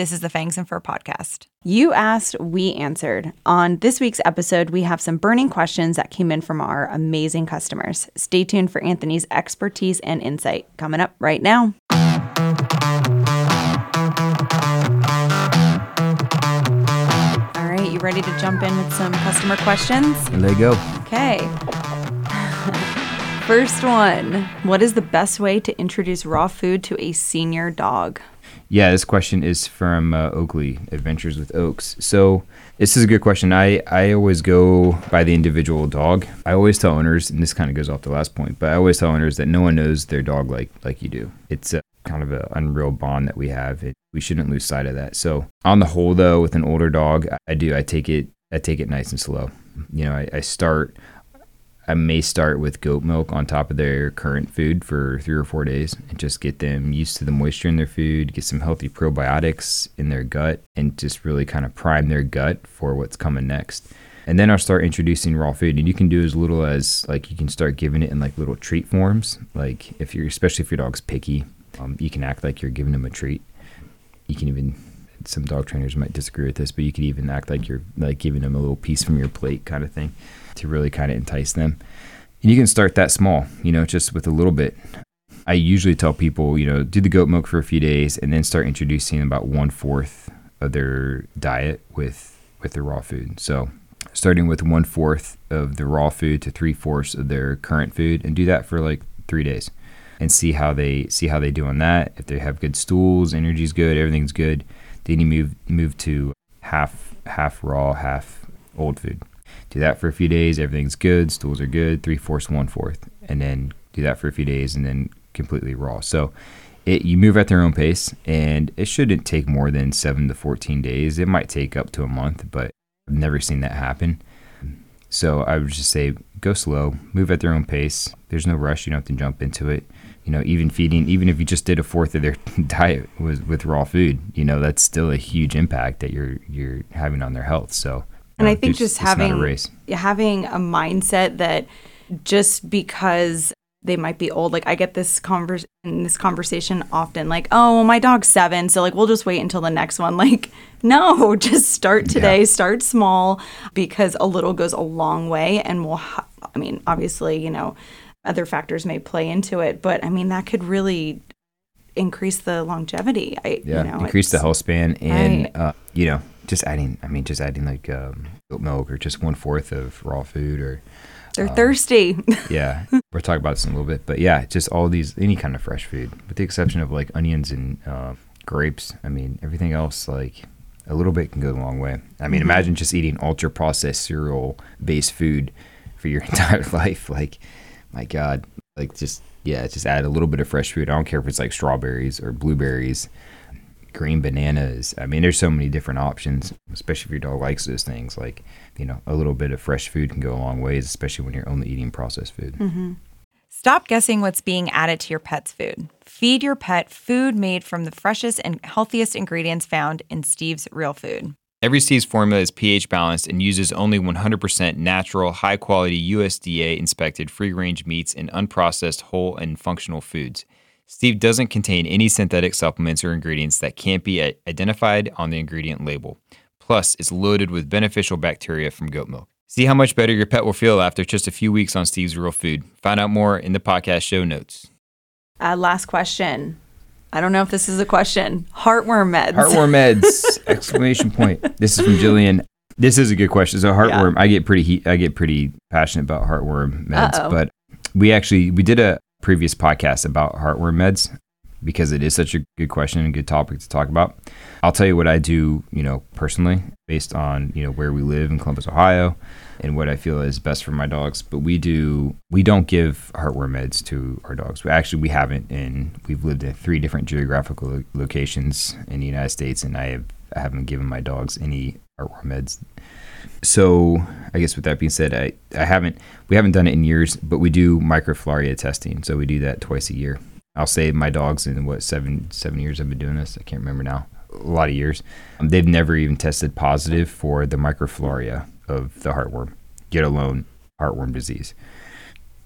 This is the Fangs and Fur podcast. You asked, we answered. On this week's episode, we have some burning questions that came in from our amazing customers. Stay tuned for Anthony's expertise and insight coming up right now. All right, you ready to jump in with some customer questions? And they go. Okay. First one What is the best way to introduce raw food to a senior dog? Yeah, this question is from uh, Oakley Adventures with Oaks. So this is a good question. I, I always go by the individual dog. I always tell owners, and this kind of goes off the last point, but I always tell owners that no one knows their dog like like you do. It's a kind of an unreal bond that we have. It, we shouldn't lose sight of that. So on the whole, though, with an older dog, I do. I take it. I take it nice and slow. You know, I, I start I may start with goat milk on top of their current food for three or four days and just get them used to the moisture in their food, get some healthy probiotics in their gut, and just really kind of prime their gut for what's coming next. And then I'll start introducing raw food, and you can do as little as like you can start giving it in like little treat forms. Like if you're, especially if your dog's picky, um, you can act like you're giving them a treat. You can even some dog trainers might disagree with this, but you could even act like you're like giving them a little piece from your plate kind of thing to really kind of entice them. And you can start that small, you know, just with a little bit. I usually tell people, you know, do the goat milk for a few days and then start introducing about one fourth of their diet with with the raw food. So starting with one fourth of the raw food to three fourths of their current food and do that for like three days and see how they see how they do on that. If they have good stools, energy's good, everything's good, then you move move to half half raw, half old food. Do that for a few days. Everything's good. Stools are good. Three fourths, one fourth, and then do that for a few days, and then completely raw. So it, you move at their own pace, and it shouldn't take more than seven to fourteen days. It might take up to a month, but I've never seen that happen. So I would just say go slow, move at their own pace. There's no rush. You don't have to jump into it. You know, even feeding, even if you just did a fourth of their diet was with raw food, you know that's still a huge impact that you're you're having on their health. So and I um, think just having a having a mindset that just because they might be old, like I get this converse this conversation often, like, oh, well, my dog's seven, so like we'll just wait until the next one. Like, no, just start today, yeah. start small, because a little goes a long way, and we'll. Ha- I mean, obviously, you know, other factors may play into it, but I mean that could really increase the longevity. I, yeah, you know, increase the health span, and right. uh, you know, just adding. I mean, just adding like um, goat milk or just one fourth of raw food or. They're um, thirsty. yeah, we're talking about this in a little bit, but yeah, just all these any kind of fresh food, with the exception of like onions and uh, grapes. I mean, everything else like a little bit can go a long way. I mean, mm-hmm. imagine just eating ultra processed cereal based food for your entire life. Like, my God, like just yeah, just add a little bit of fresh food. I don't care if it's like strawberries or blueberries green bananas. I mean, there's so many different options, especially if your dog likes those things. Like, you know, a little bit of fresh food can go a long ways, especially when you're only eating processed food. Mm-hmm. Stop guessing what's being added to your pet's food. Feed your pet food made from the freshest and healthiest ingredients found in Steve's Real Food. Every Steve's formula is pH balanced and uses only 100% natural, high quality USDA inspected free range meats and unprocessed whole and functional foods. Steve doesn't contain any synthetic supplements or ingredients that can't be identified on the ingredient label. Plus, it's loaded with beneficial bacteria from goat milk. See how much better your pet will feel after just a few weeks on Steve's Real Food. Find out more in the podcast show notes. Uh, last question. I don't know if this is a question. Heartworm meds. Heartworm meds! exclamation point. This is from Jillian. This is a good question. So heartworm, yeah. I get pretty heat, I get pretty passionate about heartworm meds, Uh-oh. but we actually we did a previous podcast about heartworm meds because it is such a good question and good topic to talk about. I'll tell you what I do, you know, personally based on, you know, where we live in Columbus, Ohio and what I feel is best for my dogs. But we do we don't give heartworm meds to our dogs. We actually we haven't and we've lived in three different geographical locations in the United States and I have I haven't given my dogs any heartworm meds. So I guess with that being said, I, I haven't we haven't done it in years, but we do microfilarial testing. So we do that twice a year. I'll say my dogs in what seven seven years I've been doing this. I can't remember now. A lot of years. Um, they've never even tested positive for the microfilaria of the heartworm, get alone heartworm disease.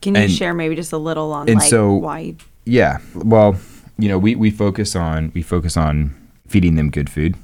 Can you And- share maybe just a little on and like so- why? Yeah. Well, you know, we, we focus on we focus on feeding them good food,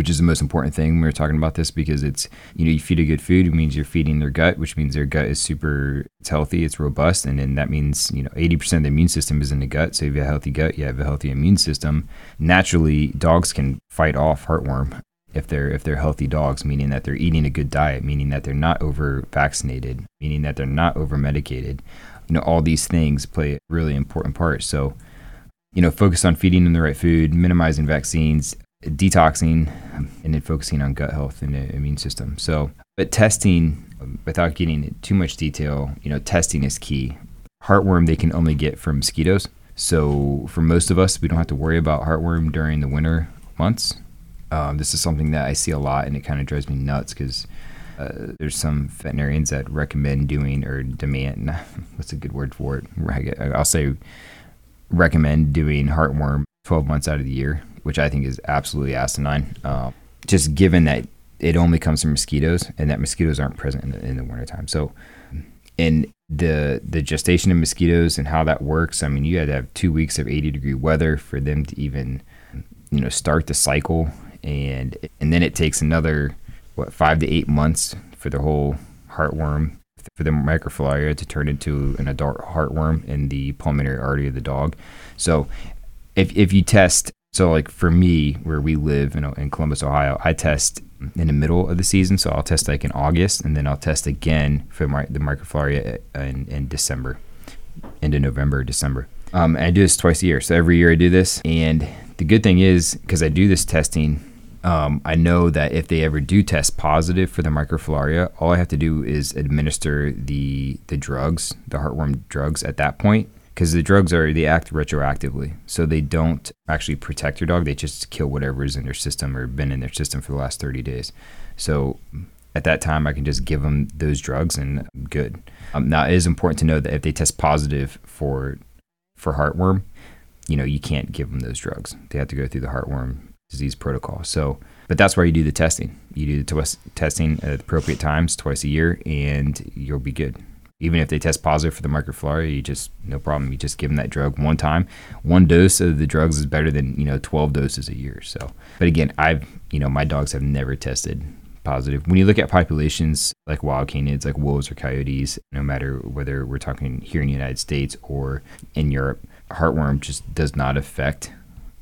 which is the most important thing when we're talking about this because it's you know, you feed a good food, it means you're feeding their gut, which means their gut is super it's healthy, it's robust, and then that means, you know, eighty percent of the immune system is in the gut. So if you have a healthy gut, you have a healthy immune system. Naturally dogs can fight off heartworm if they're if they're healthy dogs, meaning that they're eating a good diet, meaning that they're not over vaccinated, meaning that they're not over medicated. You know, all these things play a really important part. So you know, focus on feeding them the right food, minimizing vaccines, detoxing, and then focusing on gut health and the immune system. So, but testing, um, without getting too much detail, you know, testing is key. Heartworm they can only get from mosquitoes. So, for most of us, we don't have to worry about heartworm during the winter months. Um, this is something that I see a lot, and it kind of drives me nuts because uh, there's some veterinarians that recommend doing or demand what's a good word for it? I'll say recommend doing heartworm 12 months out of the year, which I think is absolutely asinine. Uh, just given that it only comes from mosquitoes and that mosquitoes aren't present in the, in the wintertime. So, in the the gestation of mosquitoes and how that works, I mean, you had to have two weeks of 80 degree weather for them to even, you know, start the cycle, and and then it takes another what five to eight months for the whole heartworm for the microfilaria to turn into an adult heartworm in the pulmonary artery of the dog. So if, if you test, so like for me, where we live in, in Columbus, Ohio, I test in the middle of the season. So I'll test like in August and then I'll test again for my, the microfilaria in, in December, into November, December. Um, I do this twice a year. So every year I do this. And the good thing is, because I do this testing, um, I know that if they ever do test positive for the microfilaria, all I have to do is administer the the drugs, the heartworm drugs, at that point, because the drugs are they act retroactively, so they don't actually protect your dog; they just kill whatever is in their system or been in their system for the last thirty days. So at that time, I can just give them those drugs and I'm good. Um, now, it is important to know that if they test positive for for heartworm, you know you can't give them those drugs. They have to go through the heartworm disease protocol. So, but that's why you do the testing. You do the test- testing at appropriate times twice a year, and you'll be good. Even if they test positive for the microfilaria, you just no problem. You just give them that drug one time. One dose of the drugs is better than you know twelve doses a year. So, but again, I've you know my dogs have never tested positive. When you look at populations like wild canids, like wolves or coyotes, no matter whether we're talking here in the United States or in Europe, heartworm just does not affect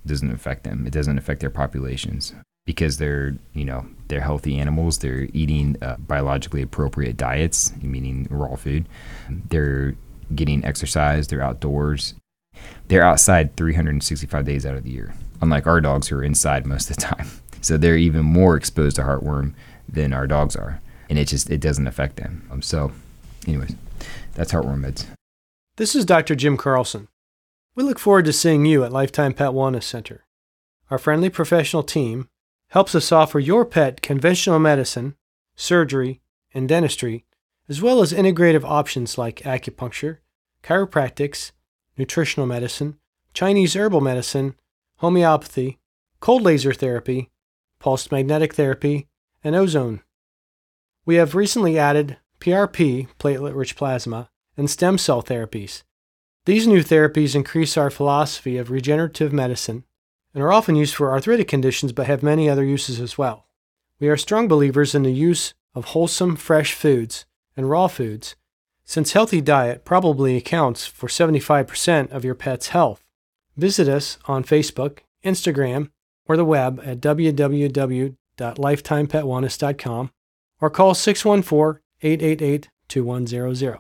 doesn't affect them. It doesn't affect their populations because they're you know they're healthy animals. They're eating uh, biologically appropriate diets, meaning raw food. They're getting exercise. They're outdoors. They're outside 365 days out of the year, unlike our dogs who are inside most of the time. So they're even more exposed to heartworm than our dogs are, and it just it doesn't affect them. Um, so, anyways, that's heartworm meds. This is Dr. Jim Carlson. We look forward to seeing you at Lifetime Pet Wellness Center. Our friendly professional team helps us offer your pet conventional medicine, surgery, and dentistry, as well as integrative options like acupuncture, chiropractics, nutritional medicine, Chinese herbal medicine, homeopathy, cold laser therapy, pulsed magnetic therapy, and ozone. We have recently added PRP, platelet rich plasma, and stem cell therapies. These new therapies increase our philosophy of regenerative medicine and are often used for arthritic conditions but have many other uses as well. We are strong believers in the use of wholesome, fresh foods and raw foods, since healthy diet probably accounts for 75% of your pet's health. Visit us on Facebook, Instagram, or the web at www.lifetimepetwellness.com or call 614 888 2100.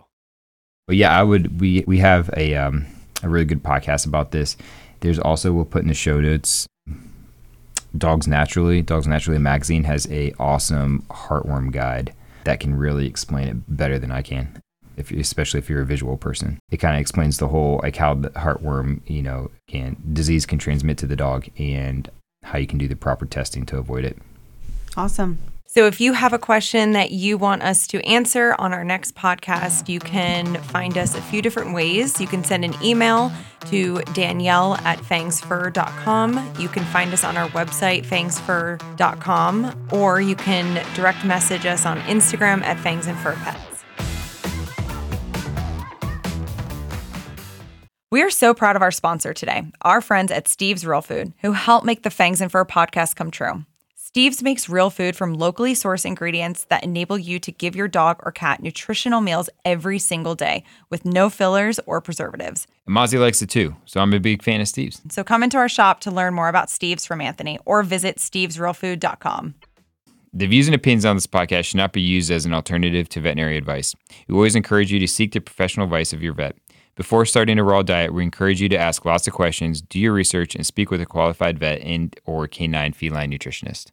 But yeah, I would. We we have a um, a really good podcast about this. There's also we'll put in the show notes. Dogs Naturally, Dogs Naturally magazine has a awesome heartworm guide that can really explain it better than I can. If especially if you're a visual person, it kind of explains the whole like how the heartworm, you know, can disease can transmit to the dog and how you can do the proper testing to avoid it. Awesome. So if you have a question that you want us to answer on our next podcast, you can find us a few different ways. You can send an email to Danielle at fangsfur.com. You can find us on our website, fangsfur.com, or you can direct message us on Instagram at fangs and fur pets. We are so proud of our sponsor today, our friends at Steve's Real Food, who help make the Fangs and Fur podcast come true. Steve's makes real food from locally sourced ingredients that enable you to give your dog or cat nutritional meals every single day with no fillers or preservatives. And Mozzie likes it too, so I'm a big fan of Steve's. So come into our shop to learn more about Steve's from Anthony or visit stevesrealfood.com. The views and opinions on this podcast should not be used as an alternative to veterinary advice. We always encourage you to seek the professional advice of your vet. Before starting a raw diet, we encourage you to ask lots of questions, do your research, and speak with a qualified vet and or canine feline nutritionist.